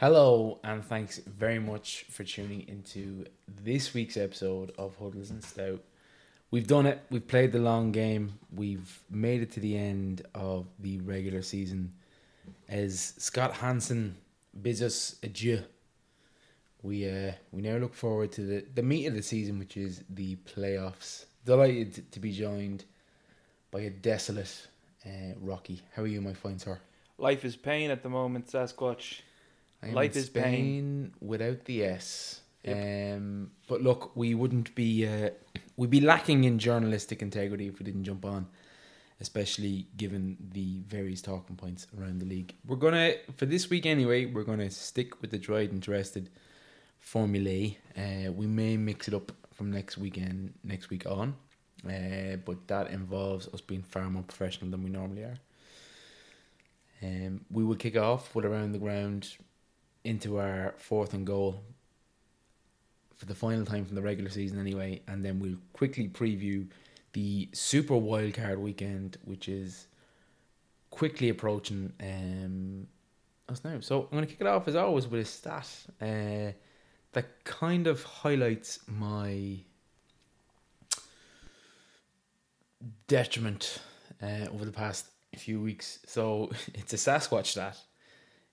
Hello, and thanks very much for tuning into this week's episode of Huddles and Stout. We've done it. We've played the long game. We've made it to the end of the regular season. As Scott Hansen bids us adieu, we uh, we now look forward to the, the meat of the season, which is the playoffs. Delighted to be joined by a desolate uh, Rocky. How are you, my fine sir? Life is pain at the moment, Sasquatch. Life is pain. Without the S. Yep. Um, but look, we wouldn't be uh, we'd be lacking in journalistic integrity if we didn't jump on, especially given the various talking points around the league. We're gonna for this week anyway. We're gonna stick with the tried and trusted formulae. Uh, we may mix it up from next weekend, next week on, uh, but that involves us being far more professional than we normally are. Um, we will kick off with around the ground into our fourth and goal for the final time from the regular season anyway, and then we'll quickly preview the Super Wildcard weekend, which is quickly approaching um, us now. So I'm going to kick it off as always with a stat uh, that kind of highlights my detriment uh, over the past few weeks. So it's a Sasquatch stat.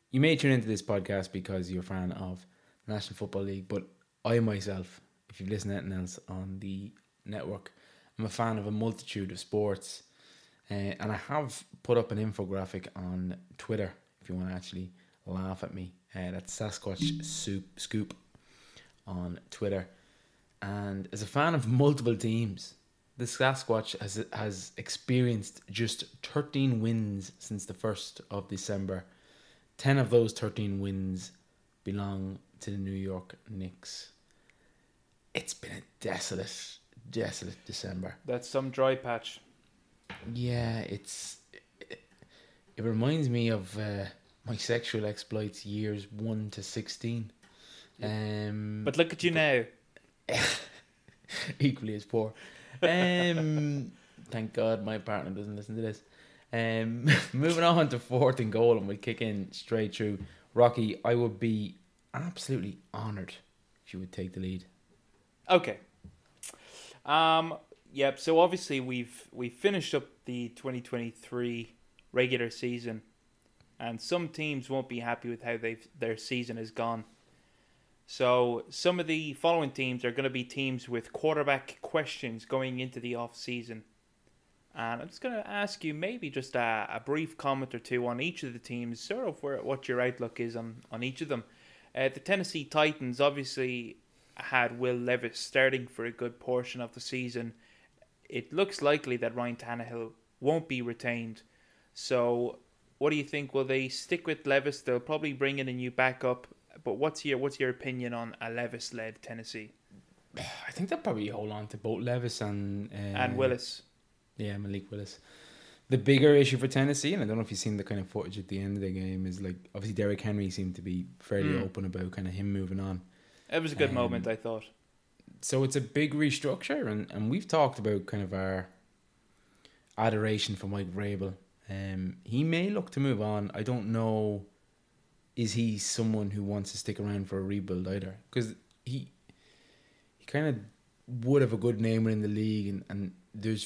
You may tune into this podcast because you're a fan of the National Football League, but I myself, if you've listened to anything else on the network, I'm a fan of a multitude of sports. Uh, and I have put up an infographic on Twitter if you want to actually laugh at me. Uh, that's Sasquatch Soup Scoop on Twitter. And as a fan of multiple teams, the Sasquatch has has experienced just 13 wins since the 1st of December. 10 of those 13 wins belong to the New York Knicks. It's been a desolate, desolate December. That's some dry patch. Yeah, it's it, it reminds me of uh, my sexual exploits years 1 to 16. Um But look at you now. equally as poor. Um, thank God my partner doesn't listen to this. Um, moving on to fourth and goal, and we'll kick in straight through. Rocky, I would be absolutely honoured if you would take the lead. Okay. Um. Yep. So obviously we've we finished up the 2023 regular season, and some teams won't be happy with how they've their season has gone. So some of the following teams are going to be teams with quarterback questions going into the off season. And I'm just going to ask you maybe just a, a brief comment or two on each of the teams, sort of where what your outlook is on, on each of them. Uh, the Tennessee Titans obviously had Will Levis starting for a good portion of the season. It looks likely that Ryan Tannehill won't be retained. So, what do you think? Will they stick with Levis? They'll probably bring in a new backup. But what's your what's your opinion on a Levis-led Tennessee I think they'll probably hold on to both Levis and uh, and Willis? Yeah, Malik Willis. The bigger issue for Tennessee, and I don't know if you've seen the kind of footage at the end of the game, is like obviously Derrick Henry seemed to be fairly Mm. open about kind of him moving on. It was a good Um, moment, I thought. so it's a big restructure, and, and we've talked about kind of our adoration for Mike Vrabel. Um, he may look to move on. I don't know. Is he someone who wants to stick around for a rebuild either? Because he he kind of would have a good name in the league, and, and there's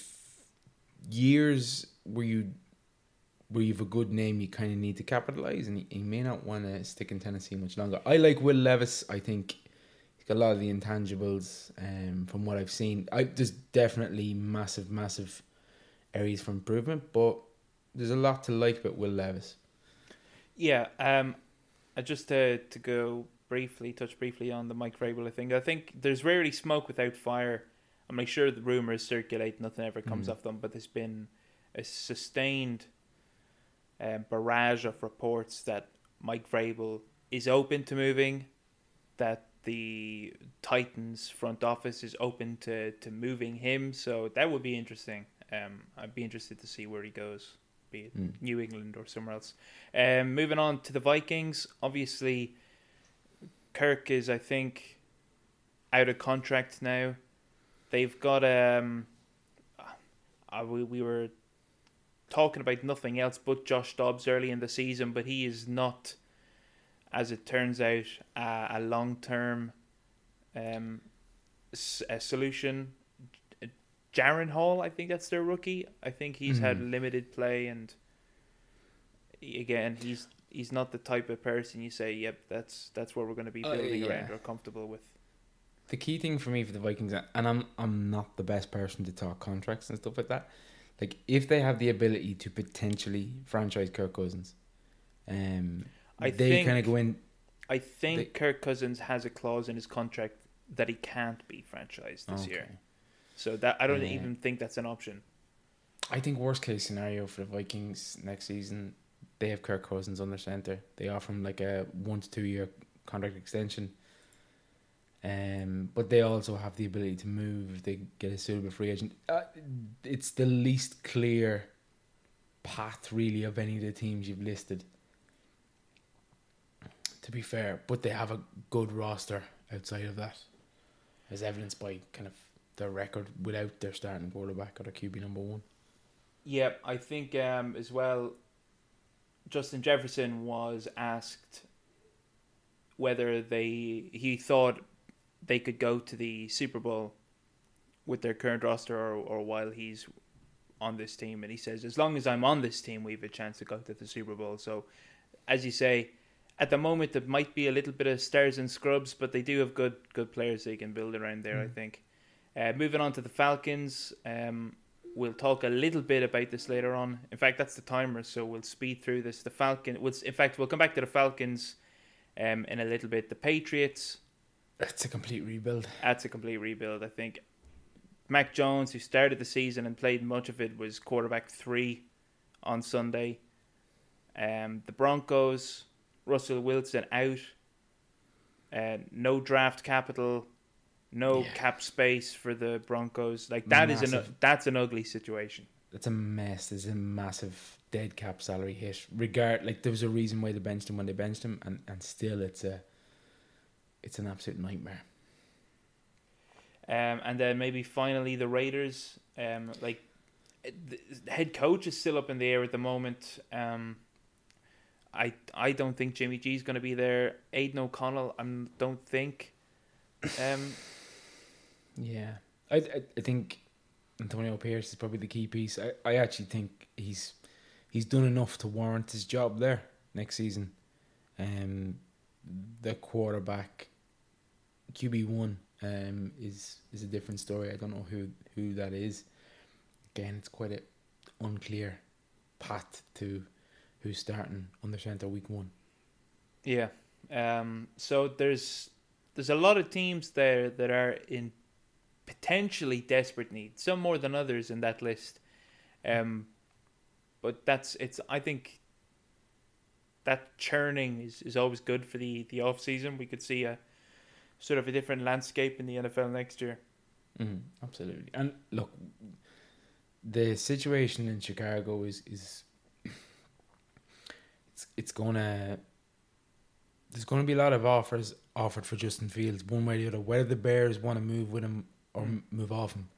years where you where you've a good name, you kind of need to capitalize, and he, may not want to stick in Tennessee much longer. I like Will Levis. I think he's got a lot of the intangibles um, from what I've seen. I, there's definitely massive, massive areas for improvement, but there's a lot to like about Will Levis. Yeah, um, uh, just to to go briefly, touch briefly on the Mike Vrabel thing. I think there's rarely smoke without fire. I'm like sure the rumors circulate, nothing ever comes Mm. off them, but there's been a sustained um, barrage of reports that Mike Vrabel is open to moving, that the Titans front office is open to, to moving him. So that would be interesting. Um, I'd be interested to see where he goes, be it Mm. New England or somewhere else. Um, moving on to the Vikings, obviously, Kirk is, I think, out of contract now. They've got um, uh, we we were talking about nothing else but Josh Dobbs early in the season, but he is not, as it turns out, uh, a long term um, s- a solution. Jaren Hall, I think that's their rookie. I think he's had Mhm. limited play, and again, he's he's not the type of person you say, "Yep, that's that's what we're going to be Uh, building yeah. around or comfortable with." The key thing for me for the Vikings, and I'm I'm not the best person to talk contracts and stuff like that. Like if they have the ability to potentially franchise Kirk Cousins, um, I they kind of go in. I think They- Kirk Cousins has a clause in his contract that he can't be franchised this year. So that I don't even think that's an option. I think worst case scenario for the Vikings next season, they have Kirk Cousins on their center. They offer him like a one to two year contract extension. Um, but they also have the ability to move they get a suitable free agent. Uh, it's the least clear path, really, of any of the teams you've listed. To be fair, but they have a good roster outside of that, as evidenced by kind of their record without their starting quarterback or their QB number one. Yeah, I think um, as well. Justin Jefferson was asked whether they he thought they could go to the Super Bowl with their current roster or, or while he's on this team, and he says as long as I'm on this team, we have a chance to go to the Super Bowl. So, as you say, at the moment there might be a little bit of stars and scrubs, but they do have good good players they can build around there. I think. Uh, moving on to the Falcons, um, we'll talk a little bit about this later on. In fact, that's the timer, so we'll speed through this. The Falcon, we'll, in fact, we'll come back to the Falcons um, in a little bit. The Patriots, It's a complete rebuild. that's a complete rebuild, I think. Mac Jones, who started the season and played much of it, was quarterback three on Sunday. Um, the Broncos, Russell Wilson out. Uh, no draft capital, no Yeah. cap space for the Broncos. Like that is an that's an ugly situation. It's a mess. It's a massive dead cap salary hit. Regard like there was a reason why they benched him when they benched him, and, and still it's a it's an absolute nightmare. Um, and then maybe finally the Raiders. Um, like the head coach is still up in the air at the moment. Um, I I don't think Jimmy G is going to be there. Aidan O'Connell, I don't think. Um, Yeah, I I, I think Antonio Pierce is probably the key piece. I, I actually think he's he's done enough to warrant his job there next season. Um, the quarterback QB one um is is a different story. I don't know who who that is. Again, it's quite a unclear path to who's starting under center week one. yeah. Um, so there's there's a lot of teams there that are in potentially desperate need. Some more than others in that list. Um, but that's it's. I think that churning is, is always good for the the off season. We could see a sort of a different landscape in the NFL next year. Mm, absolutely. And look, the situation in Chicago is is it's it's gonna there's gonna be a lot of offers offered for Justin Fields one way or the other. Whether the Bears want to move with him or m move off him,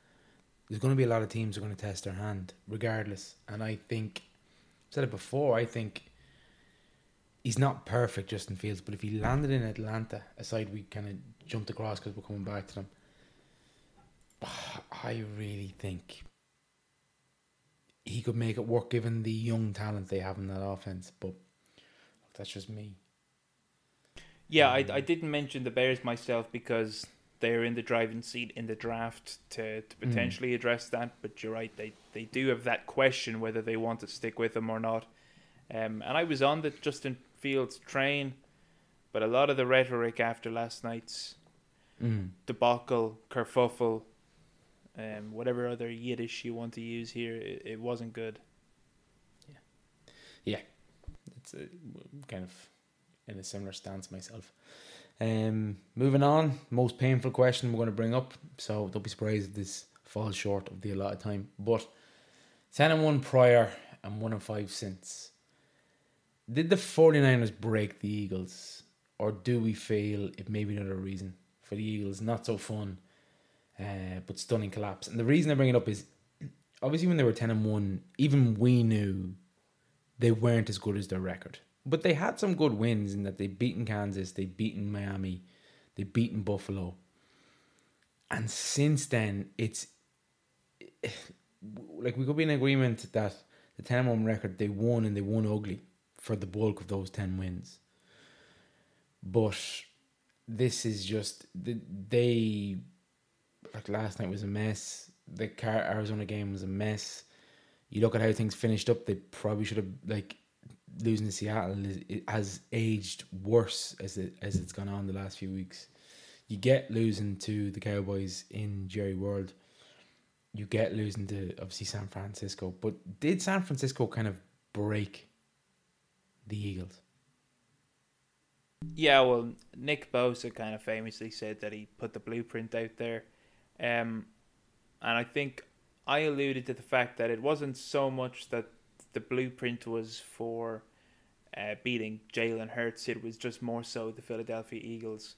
there's gonna be a lot of teams who are gonna test their hand regardless. And I think I've said it before. I think he's not perfect, Justin Fields, but if he landed in Atlanta, aside we kind of jumped across because we're coming back to them. I really think he could make it work given the young talent they have in that offense. But that's just me. Yeah, I, I didn't mention the Bears myself because they're in the driving seat in the draft to, to potentially address that. But you're right, they, they do have that question whether they want to stick with him or not. Um, and I was on the Justin Fields train, but a lot of the rhetoric after last night's Mm. debacle, kerfuffle, um, whatever other Yiddish you want to use here, it, it wasn't good. Yeah, yeah, it's a, kind of in a similar stance myself. Um, moving on, most painful question we're going to bring up. So don't be surprised if this falls short of the allotted time. But ten and one prior and one and five since. Did the 49ers break the Eagles, or do we feel it may be another reason for the Eagles? Not so fun, uh, but stunning collapse. And the reason I bring it up is obviously when they were ten and one, even we knew they weren't as good as their record. But they had some good wins in that they beaten Kansas, they beaten Miami, they beaten Buffalo. And since then, it's like we could be in agreement that the 10 1 record they won and they won ugly for the bulk of those 10 wins. But this is just the- they like last night was a mess. The Car- Arizona game was a mess you look at how things finished up, they probably should have like losing to Seattle is, has aged worse as it as it's gone on the last few weeks. You get losing to the Cowboys in Jerry World. You get losing to obviously San Francisco, but did San Francisco kind of break the Eagles? Yeah, well, Nick Bosa kind of famously said that he put the blueprint out there. Um, and I think I alluded to the fact that it wasn't so much that the blueprint was for uh, beating Jalen Hurts, it was just more so the Philadelphia Eagles.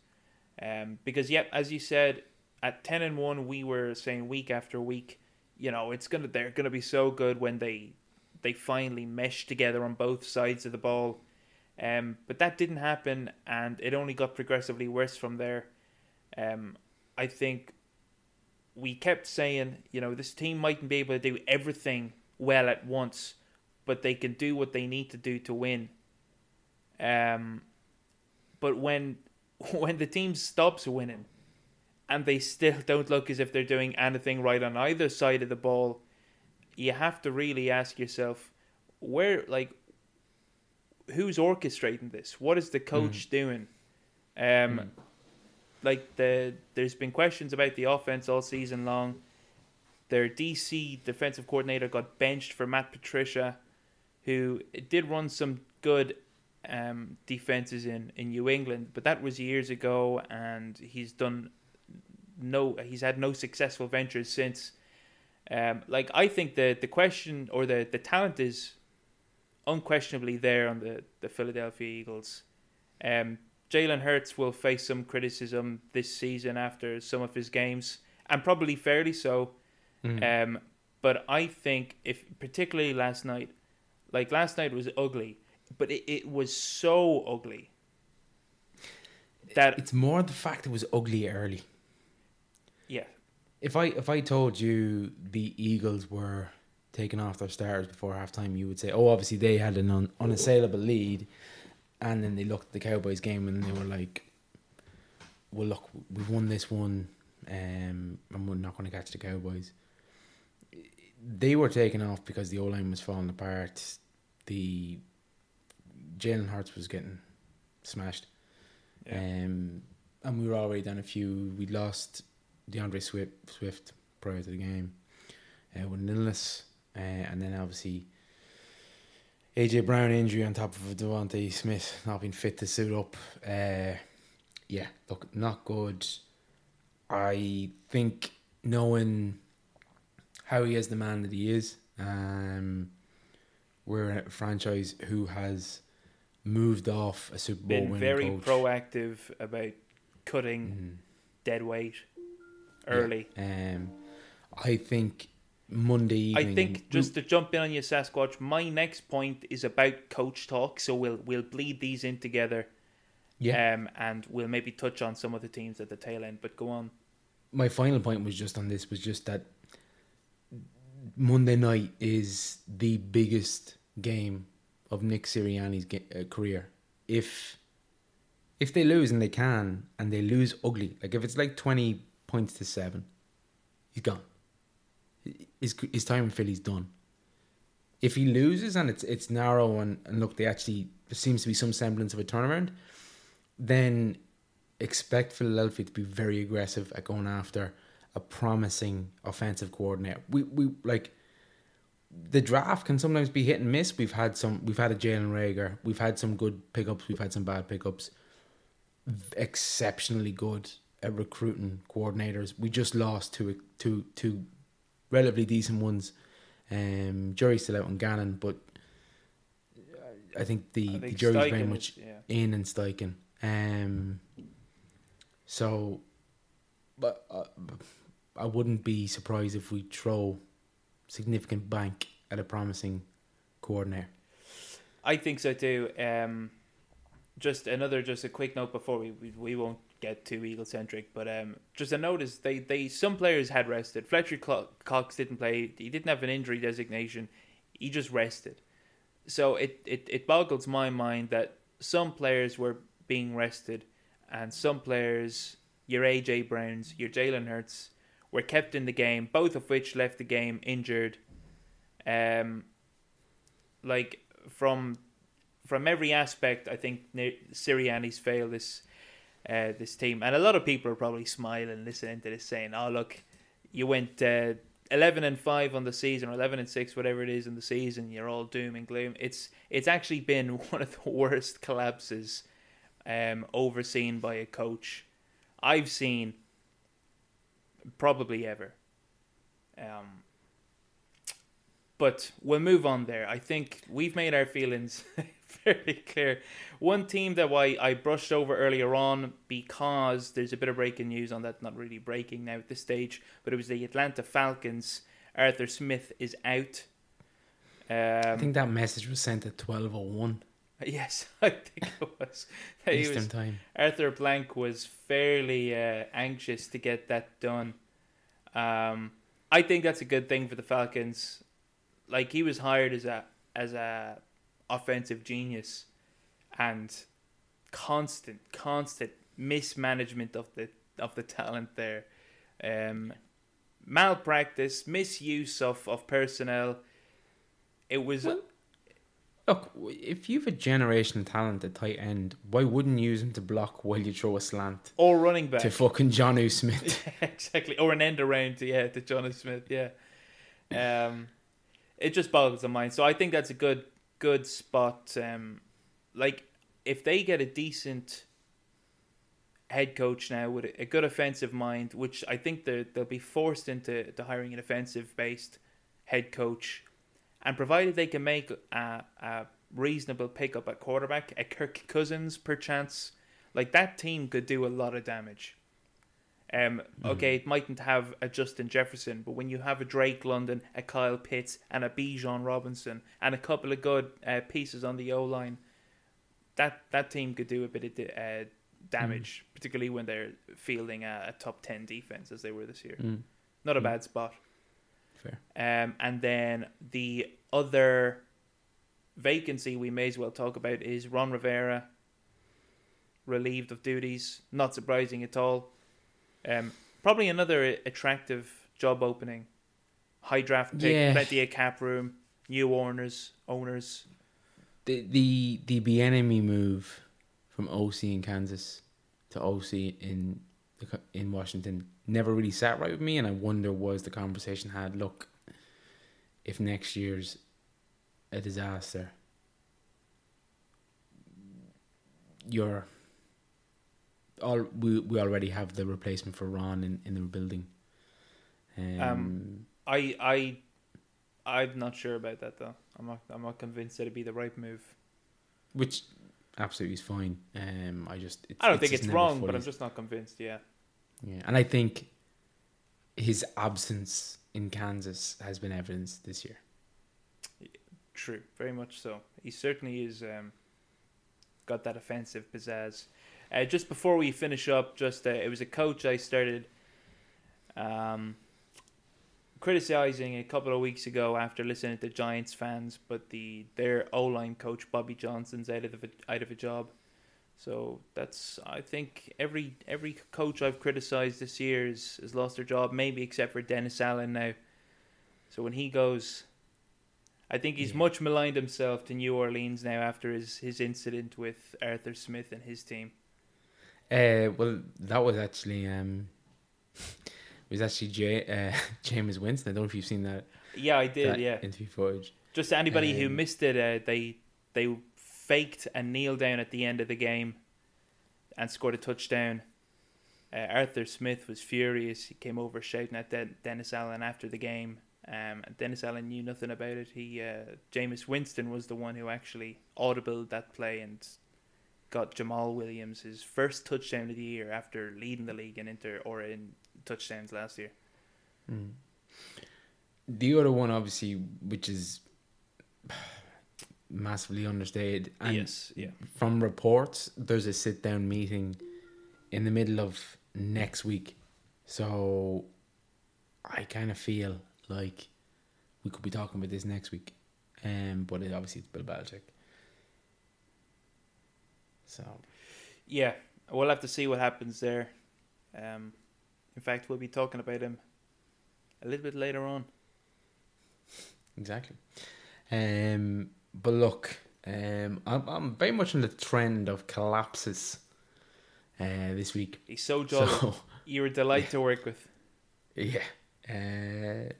Um, because, yep, as you said, at 10 and 1, we were saying week after week, you know, it's gonna they're gonna be so good when they they finally meshed together on both sides of the ball. Um, but that didn't happen, and it only got progressively worse from there. Um, I think we kept saying, you know, this team mightn't be able to do everything well at once, but they can do what they need to do to win. Um, but when when the team stops winning, and they still don't look as if they're doing anything right on either side of the ball, you have to really ask yourself, where like who's orchestrating this? What is the coach doing? Um, like the there's been questions about the offense all season long. Their DC defensive coordinator got benched for Matt Patricia, who did run some good um, defenses in in New England, but that was years ago, and he's done no he's had no successful ventures since. Um, like I think the the question or the the talent is unquestionably there on the the Philadelphia Eagles. Um, Jalen Hurts will face some criticism this season after some of his games, and probably fairly so. Um, but I think if particularly last night, like last night was ugly, but it, it was so ugly that It's more the fact it was ugly early. If I if I told you the Eagles were taking off their stars before halftime, you would say, "Oh, obviously they had an un- unassailable lead," and then they looked at the Cowboys game and they were like, "Well, look, we've won this one, um, and we're not going to catch the Cowboys." They were taken off because the O line was falling apart. The Jalen Hurts was getting smashed. Yeah. Um, and we were already down a few. We lost D'Andre Swift, Swift prior to the game uh, with an illness, uh, and then obviously AJ Brown injury on top of DeVonta Smith not being fit to suit up. Uh, yeah, look, not good. I think knowing how he is the man that he is, um, we're a franchise who has moved off a Super Bowl been winning very coach. proactive about cutting Mhm. dead weight early. Um, I think Monday evening. I think just to jump in on your Sasquatch, my next point is about coach talk, so we'll we'll bleed these in together. yeah. Um, and we'll maybe touch on some of the teams at the tail end. But go on. my final point was just on this was just that Monday night is the biggest game of Nick Sirianni's uh, career. If if they lose and they can, and they lose ugly, like if it's like twenty points to seven, he's gone. His his time in Philly's done. If he loses and it's it's narrow and, and look, they actually there seems to be some semblance of a turnaround, then expect Philadelphia to be very aggressive at going after a promising offensive coordinator. We we like the draft can sometimes be hit and miss. We've had some. We've had a Jalen Reagor, We've had some good pickups. We've had some bad pickups. Exceptionally good at recruiting coordinators. We just lost two two two relatively decent ones. Um, jury's still out on Gannon, but I think the, I the think jury's very much yeah. in and Steichen. Um, so, but uh, I wouldn't be surprised if we throw significant bank at a promising coordinator. I think so too. Um, just another, just a quick note before we we, we won't get too centric, but um, just a notice they they some players had rested. Fletcher Cox didn't play. He didn't have an injury designation. He just rested. So it, it, it boggles my mind that some players were being rested, and some players, your AJ Browns, your Jalen Hurts, were kept in the game. Both of which left the game injured. Um, like from from every aspect, I think Ni- Sirianni's failed this uh, this team, and a lot of people are probably smiling listening to this, saying, "Oh, look, you went uh, eleven and five on the season, or eleven and six, whatever it is in the season. You're all doom and gloom." It's it's actually been one of the worst collapses um, overseen by a coach I've seen probably ever. Um, but we'll move on there. I think we've made our feelings fairly clear. One team that I, I brushed over earlier on because there's a bit of breaking news on that, not really breaking now at this stage, but it was the Atlanta Falcons. Arthur Smith is out. Um, I think that message was sent at twelve oh one yes, I think it was. Eastern was time. Arthur Blank was fairly uh, anxious to get that done. Um, I think that's a good thing for the Falcons. Like he was hired as a as a offensive genius, and constant constant mismanagement of the of the talent there, um, malpractice, misuse of of personnel. It was Well, Look, if you've a generational talent at tight end, why wouldn't you use him to block while you throw a slant Or running back. to fucking Jonnu Smith? exactly, or an end around, to, yeah, to Jonathan Smith, yeah. Um, it just boggles the mind. So I think that's a good, good spot. Um, like if they get a decent head coach now with a, good offensive mind, which I think they they'll be forced into to hiring an offensive based head coach, and provided they can make a, a reasonable pickup at quarterback, a Kirk Cousins perchance, like that team could do a lot of damage. Um, okay, it mightn't have a Justin Jefferson, but when you have a Drake London, a Kyle Pitts, and a Bijan Robinson, and a couple of good uh, pieces on the O line, that that team could do a bit of uh, damage, particularly when they're fielding a, a top ten defense as they were this year. Mm, Not a bad spot. fair. Um, and then the other vacancy we may as well talk about is Ron Rivera, relieved of duties. Not surprising at all. Um, probably another attractive job opening. High draft pick, Yeah. plenty of cap room, new owners, owners. The the the Bieniemy move from OC in Kansas to OC in in Washington never really sat right with me, and I wonder was the conversation had look if next year's a disaster, you're all we we already have the replacement for Ron in, in the rebuilding. Um, Um, I I I'm not sure about that though. I'm not I'm not convinced that'd be the right move. which absolutely is fine. Um, I just it's, I don't think it's wrong, but I'm just not convinced. Yeah. Yeah, and I think his absence in Kansas has been evidence this year. True, very much so. He certainly is um, got that offensive pizzazz. Uh, just before we finish up, just uh, it was a coach I started um, criticizing a couple of weeks ago after listening to the Giants fans, but the their O line coach Bobby Johnson's out of the, out of a job. So that's I think every every coach I've criticized this year has, has lost their job, maybe except for Dennis Allen now. So when he goes, I think he's Yeah. much maligned himself to New Orleans now after his, his incident with Arthur Smith and his team. Uh, well, that was actually um, it was actually J- uh, Jameis Winston. I don't know if you've seen that. Yeah, I did. yeah, interview footage. just anybody who Um, missed it, uh, they they faked a kneel down at the end of the game and scored a touchdown. Uh, Arthur Smith was furious. He came over shouting at Den- Dennis Allen after the game. Um, Dennis Allen knew nothing about it. He, uh, Jameis Winston, was the one who actually audibled that play and got Jamaal Williams his first touchdown of the year after leading the league in inter or in touchdowns last year. Mm. The other one, obviously, which is massively understated, and yes, yeah. from reports, there's a sit down meeting in the middle of next week. So I kind of feel like we could be talking about this next week. Um, but it obviously it's Bill Belichick. So Yeah, we'll have to see what happens there. Um, in fact, we'll be talking about him a little bit later on. exactly. Um, but look, um, I'm I'm very much on the trend of collapses. Uh, this week. He's so jolly. So You're a delight to work with. Yeah. Uh,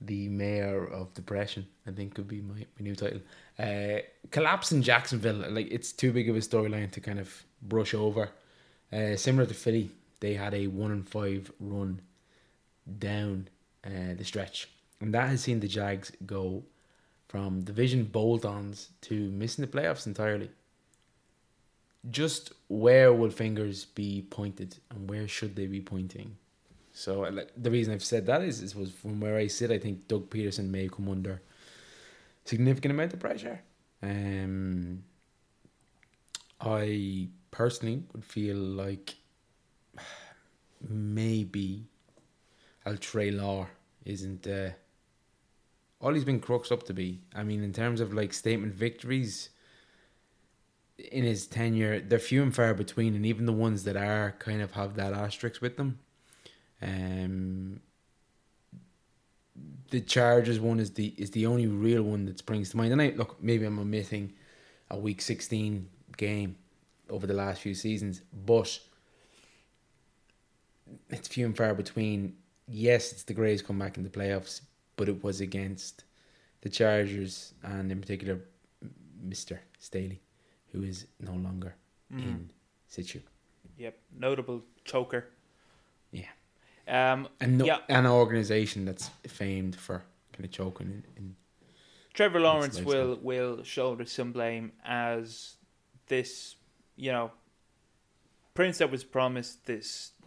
the mayor of depression, I think, could be my, my new title. Uh, collapse in Jacksonville, like it's too big of a storyline to kind of brush over. Uh, similar to Philly, they had a one and five run down uh, the stretch, and that has seen the Jags go from division bolt-ons to missing the playoffs entirely. Just where will fingers be pointed, and where should they be pointing? So the reason I've said that is, is was from where I sit. I think Doug Pederson may come under significant amount of pressure. Um, I personally would feel like maybe Al Trey Law isn't uh, all he's been crooks up to be. I mean, in terms of like statement victories in his tenure, they're few and far between, and even the ones that are kind of have that asterisk with them. Um, the Chargers one is the is the only real one that springs to mind. And I look, maybe I'm omitting a Week 16 game over the last few seasons, but it's few and far between. Yes, it's the Greys come back in the playoffs, but it was against the Chargers and in particular Mister Staley, who is no longer mm-hmm. in situ. Yep, notable choker. Um, And no, Yeah. an organization that's famed for kind of choking in, in Trevor Lawrence will will shoulder some blame as this, you know, prince that was promised this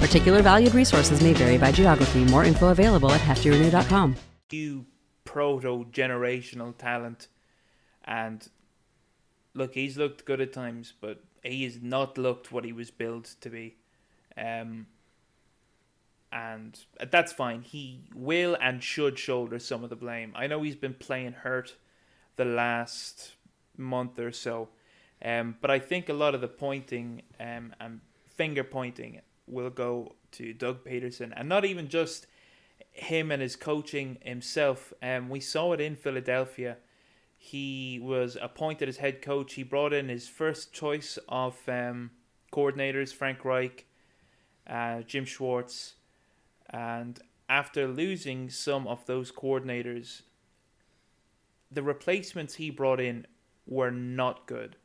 Particular valued resources may vary by geography. More info available at heftyrenew.com. new proto generational talent. And look, he's looked good at times, but he has not looked what he was built to be. Um, and that's fine. He will and should shoulder some of the blame. I know he's been playing hurt the last month or so, um, but I think a lot of the pointing um, and finger pointing will go to Doug Pederson, and not even just him and his coaching himself. Um, we saw it in Philadelphia. He was appointed as head coach. He brought in his first choice of um, coordinators, Frank Reich, uh, Jim Schwartz, and after losing some of those coordinators, the replacements he brought in were not good.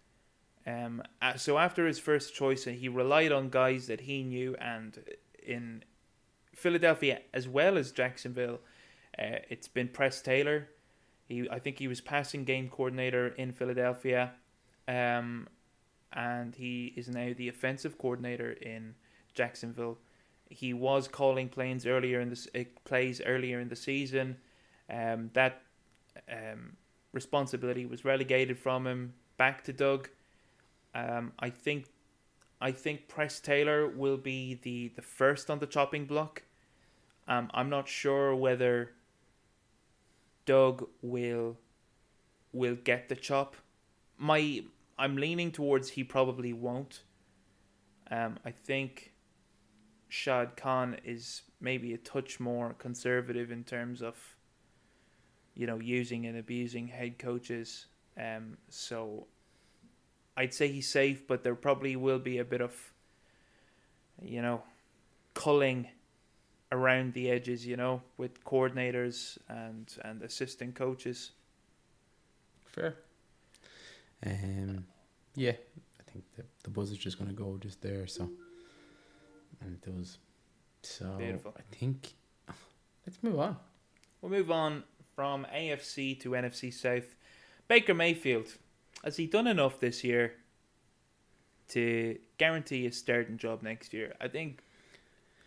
Um, uh, so after his first choice, he relied on guys that he knew, and in Philadelphia as well as Jacksonville, uh, it's been Press Taylor. He, I think he was passing game coordinator in Philadelphia, um, and he is now the offensive coordinator in Jacksonville. He was calling plays earlier in the uh, plays earlier in the season. Um, that um, responsibility was relegated from him back to Doug. Um, I think I think Press Taylor will be the, the first on the chopping block. Um, I'm not sure whether Doug will will get the chop. My I'm leaning towards he probably won't. Um, I think Shad Khan is maybe a touch more conservative in terms of you know using and abusing head coaches. Um, so I'd say he's safe, but there probably will be a bit of you know culling around the edges, you know, with coordinators and and assistant coaches. Fair. Um, yeah, I think the the buzz is just going to go just there. So, and it does. So Beautiful. I think let's move on. We'll move on from AFC to NFC South. Baker Mayfield has he done enough this year to guarantee a starting job next year? I think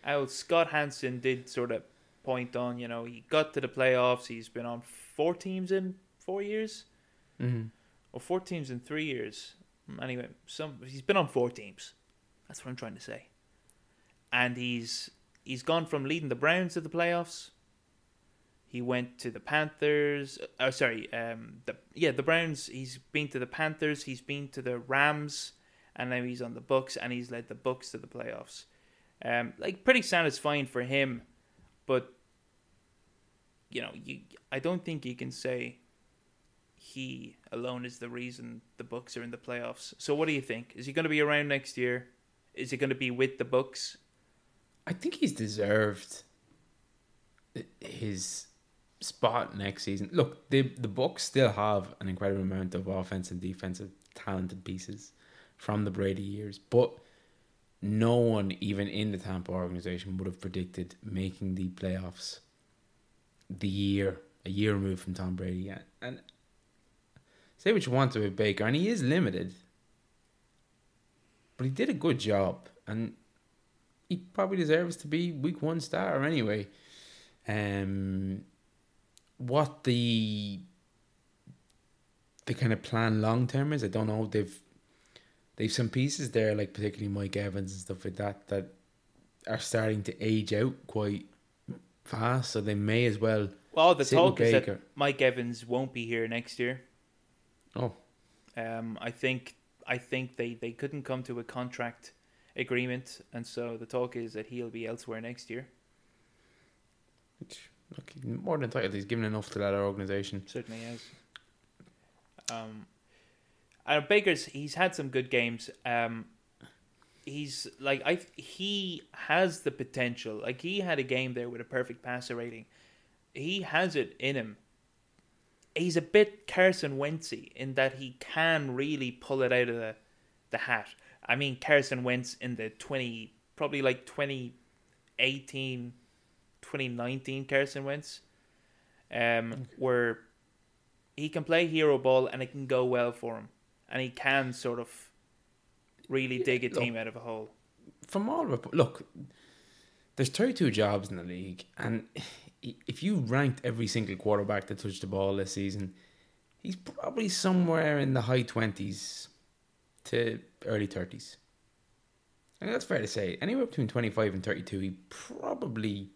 how Scott Hansen did sort of point on, you know, he got to the playoffs. He's been on four teams in four years, Mm-hmm. or four teams in three years. Anyway, some he's been on four teams. That's what I'm trying to say. And he's he's gone from leading the Browns to the playoffs. He went to the Panthers. Oh, sorry, um, the yeah the Browns. He's been to the Panthers. He's been to the Rams, and now he's on the Bucks, and he's led the Bucks to the playoffs. Um, like pretty satisfying for him, but you know, you I don't think you can say he alone is the reason the Bucks are in the playoffs. So what do you think? Is he going to be around next year? Is he going to be with the Bucks? I think he's deserved his spot next season. Look, the the Bucks still have an incredible amount of offensive and defensive talented pieces from the Brady years, but no one, even in the Tampa organization, would have predicted making the playoffs the year a year removed from Tom Brady. And, and say what you want about Baker, and he is limited, but he did a good job, and he probably deserves to be week one star anyway. Um, what the the kind of plan long term is, I don't know. They've they've some pieces there, like particularly Mike Evans and stuff like that, that are starting to age out quite fast. So they may as well. Well, the talk is that Mike Evans won't be here next year. Oh, Um, I think I think they, they couldn't come to a contract agreement, and so the talk is that he'll be elsewhere next year. which look, more than entitled. He's given enough to that organization. Certainly is. Um, uh, Baker's he's had some good games. Um, he's like I he has the potential. Like he had a game there with a perfect passer rating. He has it in him. He's a bit Carson Wentzy in that he can really pull it out of the the hat. I mean Carson Wentz in the 20 probably like 2018 2019 Carson Wentz um where he can play hero ball and it can go well for him and he can sort of really dig a look, team out of a hole. From all rep- look, there's 32 jobs in the league, and if you ranked every single quarterback that touched the ball this season, he's probably somewhere in the high 20s to early 30s. I think that's fair to say. Anywhere between 25 and 32, he probably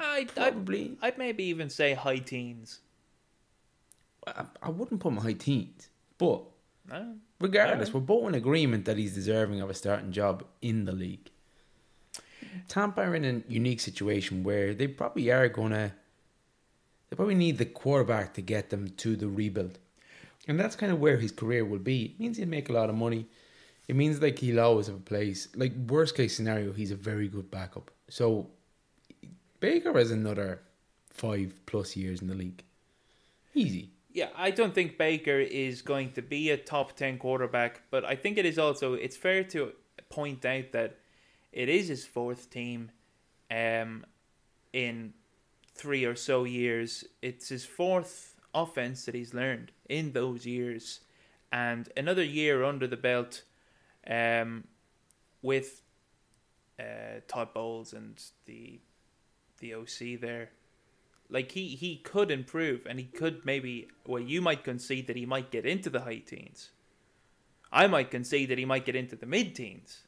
I'd, I'd, probably I'd maybe even say high teens. I, I wouldn't put him high teens, but No? regardless, Alright. we're both in agreement that he's deserving of a starting job in the league. Tampa are in a unique situation where they probably are gonna they probably need the quarterback to get them to the rebuild. And that's kind of where his career will be. It means he'll make a lot of money. It means like he'll always have a place. Like worst case scenario, he's a very good backup. So Baker has another five plus years in the league. Easy. Yeah, I don't think Baker is going to be a top 10 quarterback, but I think it is also it's fair to point out that it is his fourth team um in 3 or so years. It's his fourth offense that he's learned in those years and another year under the belt um with uh, Todd Bowles and the the OC there. Like he he could improve, and he could maybe. Well, you might concede that he might get into the high teens. I might concede that he might get into the mid teens.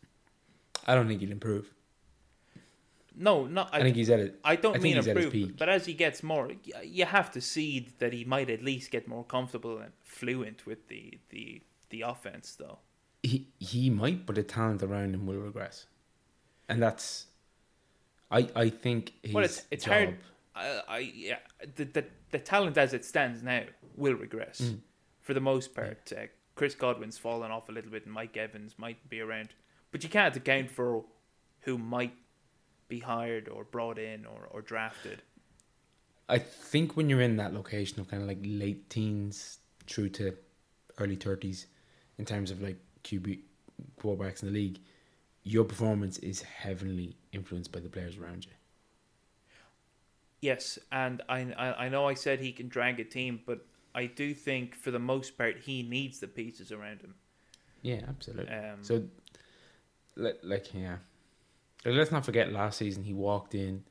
I don't think he'll improve. No, not. I, think he's at it. I don't I mean improve, but as he gets more, you have to see that he might at least get more comfortable and fluent with the the the offense, though. he he might, but the talent around him will regress, and that's. I I think well, it's it's job, hard. I, I yeah, the, the the talent as it stands now will regress Mm. for the most part. Uh, Chris Godwin's fallen off a little bit, and Mike Evans might be around, but you can't account for who might be hired or brought in or, or drafted. I think when you're in that location of kind of like late teens through to early thirties, in terms of like QB quarterbacks in the league, your performance is heavily influenced by the players around you. Yes, and I, I I know I said he can drag a team, but I do think for the most part he needs the pieces around him. Yeah, absolutely. Um, So, like, like yeah, Like, let's not forget last season he walked in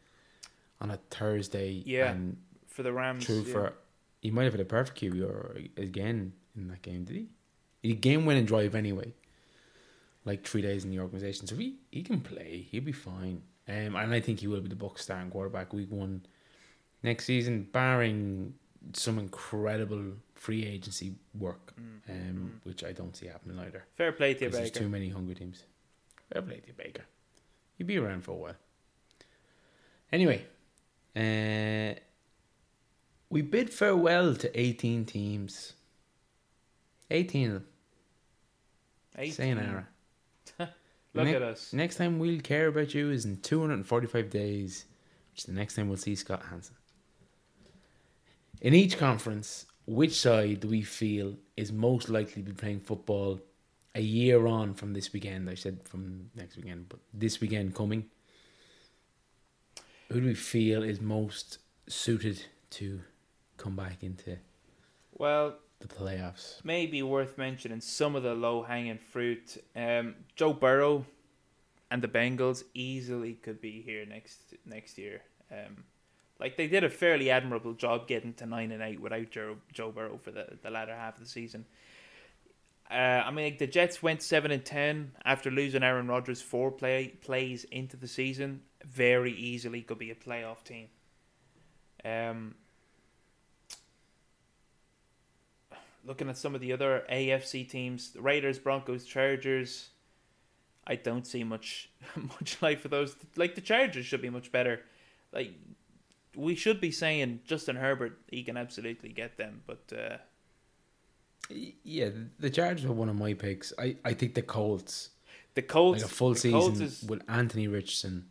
on a Thursday. Yeah, and for the Rams, true yeah. for he might have had a perfect QB or again in that game. Did he? He game winning drive anyway. Like three days in the organization, so he he can play. He'll be fine. Um, and I think he will be the Bucs starting quarterback week one next season, barring some incredible free agency work, um, which I don't see happening either. Fair play to you, Because there's too many hungry teams. Fair play to you, Baker. You'll be around for a while. Anyway, uh, we bid farewell to 18 teams. 18 of them. 18. Sayonara. Look Ne- at us. Next time we'll care about you is in 245 days, which is the next time we'll see Scott Hansen. In each conference, which side do we feel is most likely to be playing football a year on from this weekend? I said from next weekend, but this weekend coming. Who do we feel is most suited to come back into Well, the playoffs? maybe worth mentioning some of the low hanging fruit. Um, Joe Burrow and the Bengals easily could be here next next year. Um, like they did a fairly admirable job getting to nine and eight without Joe, Joe Burrow for the, the latter half of the season. Uh, I mean, like the Jets went seven and ten after losing Aaron Rodgers four play plays into the season. Very easily could be a playoff team. Um, looking at some of the other AFC teams, the Raiders, Broncos, Chargers, I don't see much much life for those. Like the Chargers should be much better. Like we should be saying Justin Herbert, he can absolutely get them, but uh, Yeah, the Chargers were one of my picks. I, I think the Colts. the Colts, like a full season is with Anthony Richardson.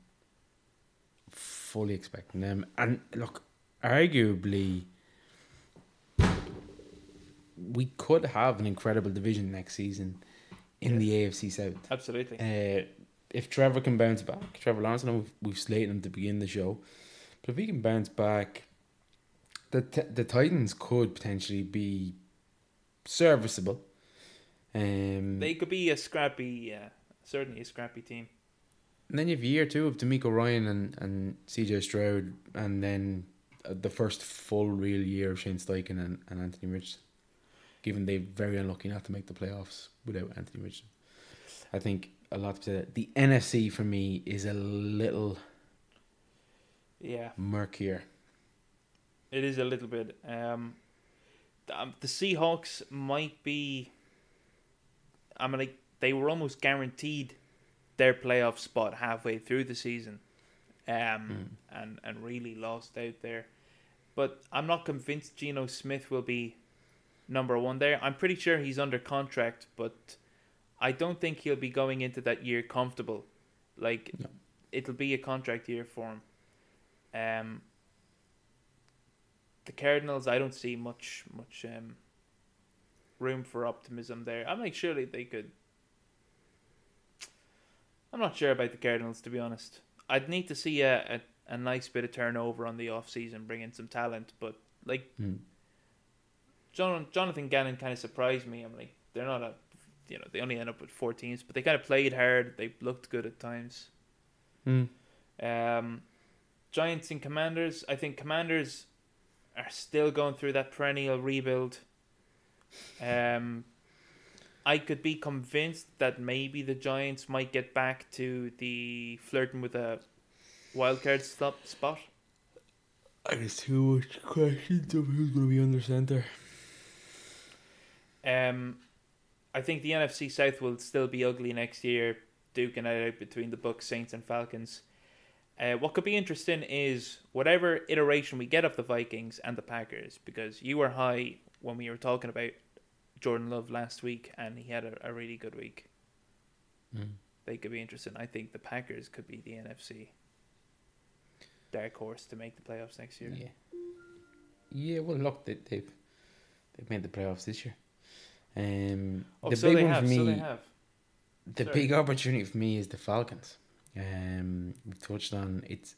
Fully expecting them, and look, arguably, we could have an incredible division next season in the AFC South. absolutely. Uh, if Trevor can bounce back, Trevor Lawrence, I know we've, we've slated him to begin the show, but if he can bounce back, the t- the Titans could potentially be serviceable. Um, they could be a scrappy, uh, certainly a scrappy team. And then you have a year two of DeMeco Ryan and, and CJ Stroud, and then uh, the first full real year of Shane Steichen and, and Anthony Richardson. Given they're very unlucky not to make the playoffs without Anthony Richardson. I think a lot to say. The NFC for me is a little Yeah, murkier. it is a little bit. Um, the, um, Seahawks might be. I mean, like they were almost guaranteed their playoff spot halfway through the season, um, and and really lost out there. But I'm not convinced Geno Smith will be number one there. I'm pretty sure he's under contract, but I don't think he'll be going into that year comfortable. Like No. it'll be a contract year for him. Um, the Cardinals, I don't see much much um, room for optimism there. I'm like surely they could. I'm not sure about the Cardinals to be honest. I'd need to see a, a, a nice bit of turnover on the off season, bring in some talent, but like Hmm. John, Jonathan Gannon kind of surprised me. I'm like they're not a, you know, they only end up with four teams, but they kind of played hard. They looked good at times. Mm. Um, Giants and Commanders. I think Commanders are still going through that perennial rebuild. Um, I could be convinced that maybe the Giants might get back to the flirting with a wildcard stop spot. There's too much questions of who's going to be under centre. Um, I think the NFC South will still be ugly next year, duking it out between the Bucs, Saints, and Falcons. Uh, what could be interesting is whatever iteration we get of the Vikings and the Packers, because you were high when we were talking about Jordan Love last week, and he had a, a really good week. Mm. They could be interesting. I think the Packers could be the NFC dark horse to make the playoffs next year. Yeah. Yeah, well, look, they, they've they've made the playoffs this year. Um, Oh, the so big they one have. for me, So they have. the Sorry. big opportunity for me is the Falcons. Um, we touched on it's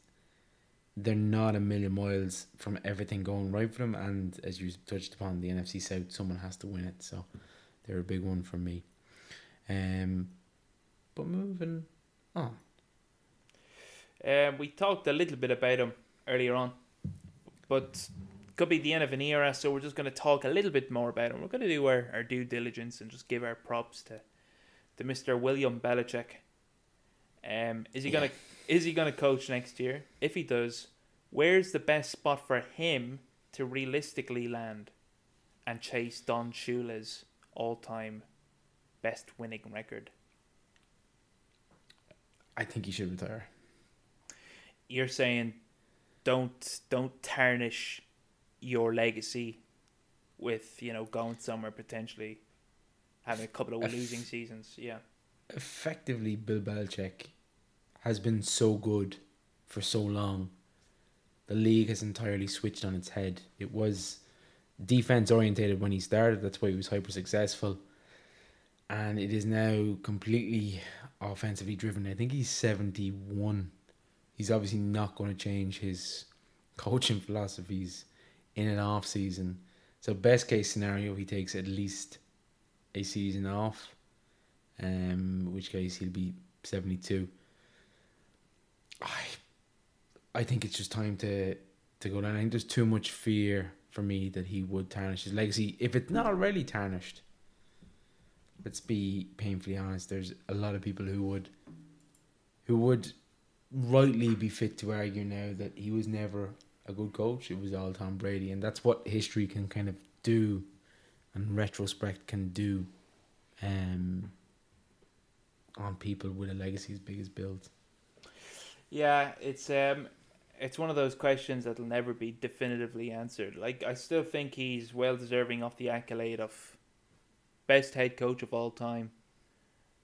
they're not a million miles from everything going right for them, and as you touched upon, the NFC South, someone has to win it, so they're a big one for me. Um, but moving on, Um, we talked a little bit about them earlier on, but could be the end of an era. So we're just going to talk a little bit more about him. We're going to do our, our due diligence and just give our props to to Mr. William Belichick. Um, is he gonna is he gonna coach next year? If he does, where's the best spot for him to realistically land and chase Don Shula's all time best winning record? I think he should retire. you're saying don't don't tarnish your legacy with you know going somewhere potentially having a couple of losing seasons. Yeah, effectively Bill Belichick has been so good for so long. The league has entirely switched on its head. It was defense orientated when he started, that's why he was hyper successful. And it is now completely offensively driven. I think he's 71. He's obviously not going to change his coaching philosophies in an off season. So best case scenario he takes at least a season off um, which case he'll be 72. I I think it's just time to to go down. I think there's too much fear for me that he would tarnish his legacy if it's not already tarnished. Let's be painfully honest. There's a lot of people who would who would rightly be fit to argue now that he was never a good coach. It was all Tom Brady, and that's what history can kind of do, and retrospect can do. Um, on people with a legacy as big as Bill's. yeah. It's um, it's one of those questions that'll never be definitively answered. Like I still think he's well deserving of the accolade of best head coach of all time.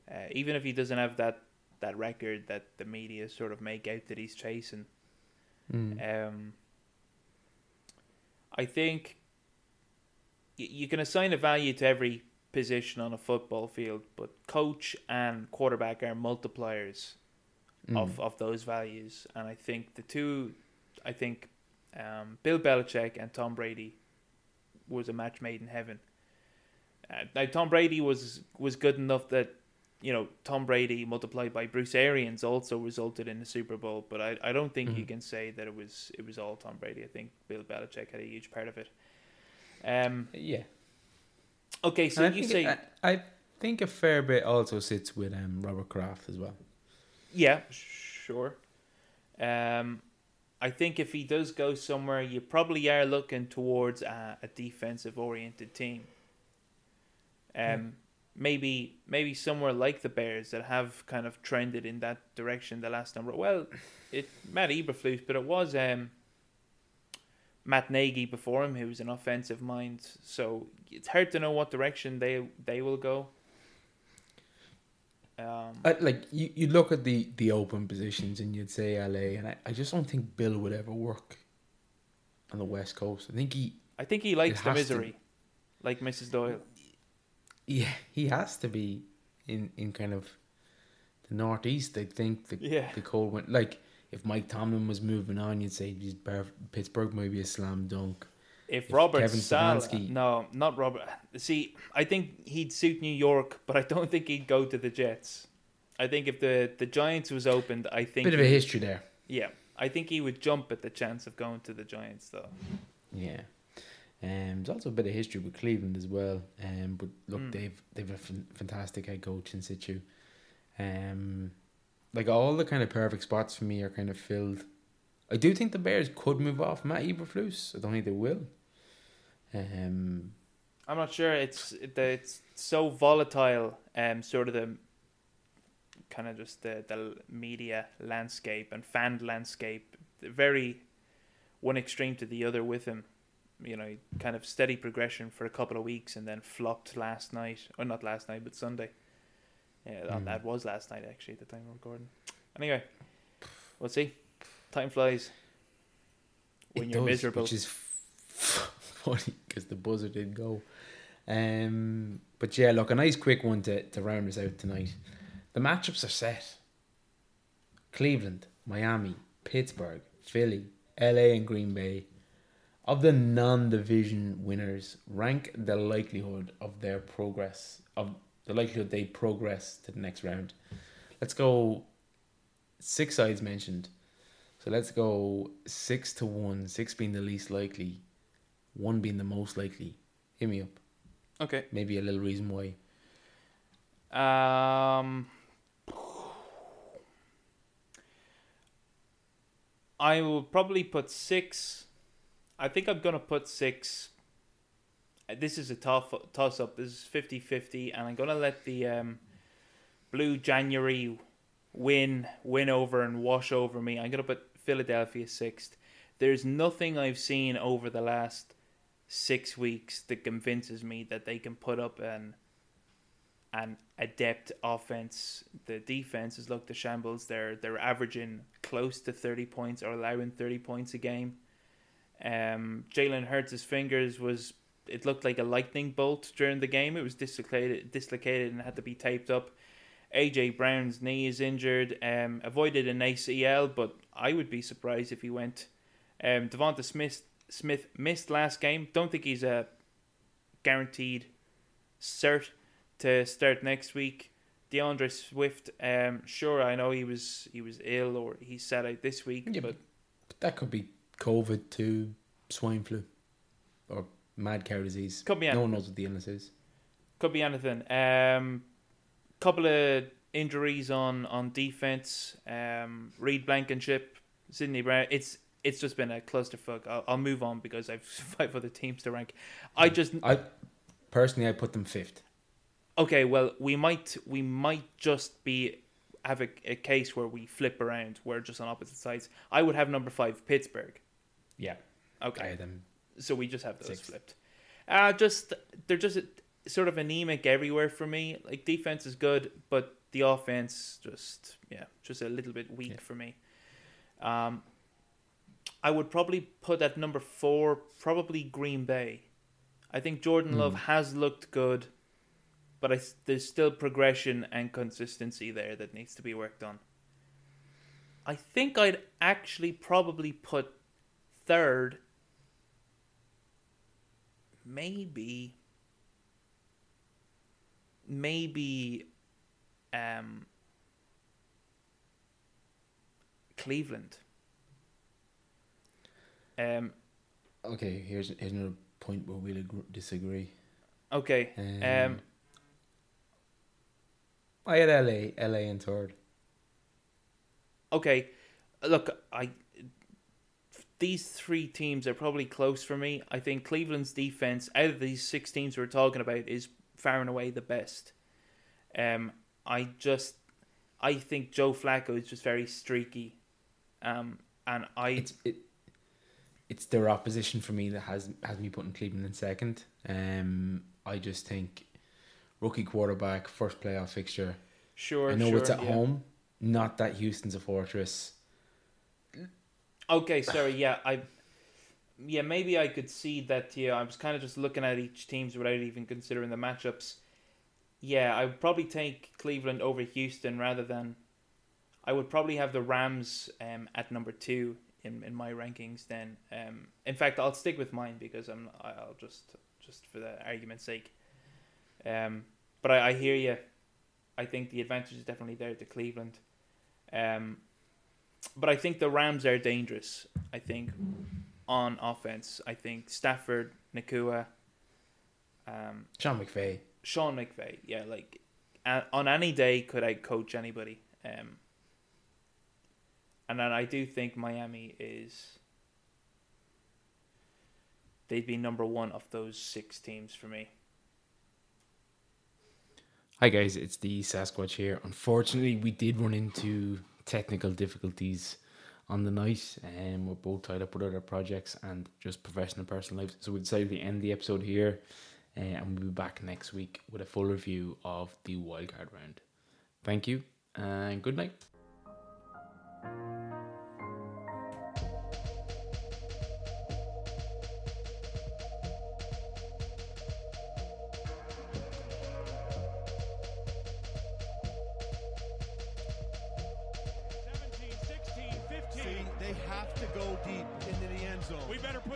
Uh, even if he doesn't have that that record that the media sort of make out that he's chasing. Um, I think you can assign a value to every position on a football field, but coach and quarterback are multipliers Mm. of, of those values. And I think the two, I think um, Bill Belichick and Tom Brady was a match made in heaven. Uh, now Tom Brady was was good enough that you know Tom Brady multiplied by Bruce Arians also resulted in the Super Bowl, but I, I don't think you Mhm. can say that it was it was all Tom Brady. I think Bill Belichick had a huge part of it. Um. yeah. Okay, so And I you think say it- I, I think a fair bit also sits with um, Robert Kraft as well. Yeah, sure. Um, I think if he does go somewhere, you probably are looking towards a, a defensive oriented team. Um, maybe maybe somewhere like the Bears that have kind of trended in that direction the last number. Well, it Matt Eberflus, but it was um, Matt Nagy before him, who was an offensive mind. So it's hard to know what direction they they will go. Um, I, like you, you look at the, the open positions and you'd say LA, and I, I just don't think Bill would ever work on the West Coast. I think he I think he likes the has to misery, like Mrs. Doyle. Yeah he has to be in, in kind of the northeast. I think the Yeah. the cold went like if Mike Tomlin was moving on, you'd say Pittsburgh might be a slam dunk. If, If Robert Kevin Saleh, Stefanski- no, not Robert. See, I think he'd suit New York, but I don't think he'd go to the Jets. I think if the the Giants was opened, I think Bit of a history there. Yeah, I think he would jump at the chance of going to the Giants, though. Yeah. Um, there's also a bit of history with Cleveland as well. Um, but look, Mm. they've they've a fantastic head coach in situ. Um, like all the kind of perfect spots for me are kind of filled. I do think the Bears could move off Matt Eberflus. I don't think they will. Um, I'm not sure. It's it- it's so volatile. Um, sort of the kind of just the the media landscape and fan landscape, very one extreme to the other with him. You know, kind of steady progression for a couple of weeks and then flopped last night, or not last night, but Sunday. Yeah, that- Mm. that was last night actually. At the time of recording. Anyway, we'll see. Time flies when it you're does, miserable. which is f- funny because the buzzer did go. Um, but yeah, look, a nice quick one to, to round us out tonight. The matchups are set. Cleveland, Miami, Pittsburgh, Philly, LA, and Green Bay. Of the non-division winners, rank the likelihood of their progress of the likelihood they progress to the next round. Let's go. Six sides mentioned. So let's go six to one, six being the least likely, one being the most likely. Hit me up. okay. Maybe a little reason why. Um, I will probably put six. I think I'm gonna put six. Uh, This is a tough toss up. This is 50-50, and I'm gonna let the um, Blue January win win over and wash over me. I'm gonna put Philadelphia sixth. There's nothing I've seen over the last six weeks that convinces me that they can put up an an adept offense. The defense has looked the shambles. They're they're averaging close to thirty points or allowing thirty points a game. Um, Jalen Hurts' fingers was it looked like a lightning bolt during the game. It was dislocated, dislocated, and had to be taped up. AJ Brown's knee is injured. Um, avoided an ACL, but I would be surprised if he went. Um, DeVonta Smith Smith missed last game. Don't think he's a guaranteed cert to start next week. D'Andre Swift, um, sure I know he was he was ill or he sat out this week, Yeah, but But that could be COVID to swine flu or mad cow disease. Could be anything. No one knows what the illness is. could be anything. Um, couple of injuries on on defense. Um, Reed Blankenship, Sydney Brown. It's it's just been a clusterfuck. I'll, I'll move on because I've five other teams to rank. I just I personally, I put them fifth. okay. Well, we might we might just be have a, a case where we flip around. We're just on opposite sides. I would have number five Pittsburgh. Yeah, Okay. I had them. So we just have those Six. flipped. Uh just they're just sort of anemic everywhere for me. Like defense is good, but the offense just yeah, just a little bit weak Yeah. for me. Um I would probably put at number 4 probably Green Bay. I think Jordan Love Hmm. has looked good, but I, there's still progression and consistency there that needs to be worked on. I think I'd actually probably put third maybe maybe um Cleveland. Um Okay, here's here's another point where we'll agree, disagree. okay. Um, I had LA, LA in third. okay. Look, I these three teams are probably close for me. I think Cleveland's defense out of these six teams we're talking about is far and away the best. Um, I just I think Joe Flacco is just very streaky. Um, and I It's it. It's their opposition for me that has has me putting Cleveland in second. Um, I just think rookie quarterback, first playoff fixture. sure I know sure, it's at yeah. home. Not that Houston's a fortress. Okay, sorry. Yeah, I. Yeah, maybe I could see that. Yeah, I was kind of just looking at each teams without even considering the matchups. Yeah, I would probably take Cleveland over Houston rather than. I would probably have the Rams um, at number two in, in my rankings. Then, um, in fact, I'll stick with mine because I'm. I'll just just for the argument's sake. Um, but I, I hear you. I think the advantage is definitely there to Cleveland. Um, but I think the Rams are dangerous. I think on offense. I think Stafford, Nacua, um, Sean McVay. Sean McVay. Yeah, like uh, on any day could I coach anybody. Um, and then I do think Miami is. They'd be number one of those six teams for me. Hi guys, it's the Sasquatch here. Unfortunately, we did run into technical difficulties on the night, and we're both tied up with other projects and just professional personal lives. So we decided to end the episode here, uh, and we'll be back next week with a full review of the wildcard round. Thank you, and good night.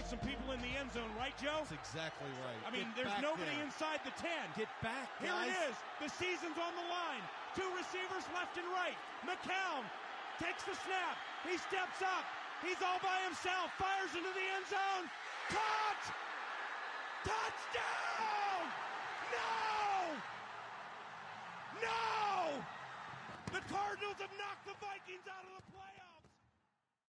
Put some people in the end zone, right, Joe? That's exactly right. I mean, Get there's nobody there. inside the 10. Get back, Here it is. The season's on the line. Two receivers left and right. McCown takes the snap. He steps up. He's all by himself. Fires into the end zone. Caught! Touchdown! No! No! The Cardinals have knocked the Vikings out of the playoffs.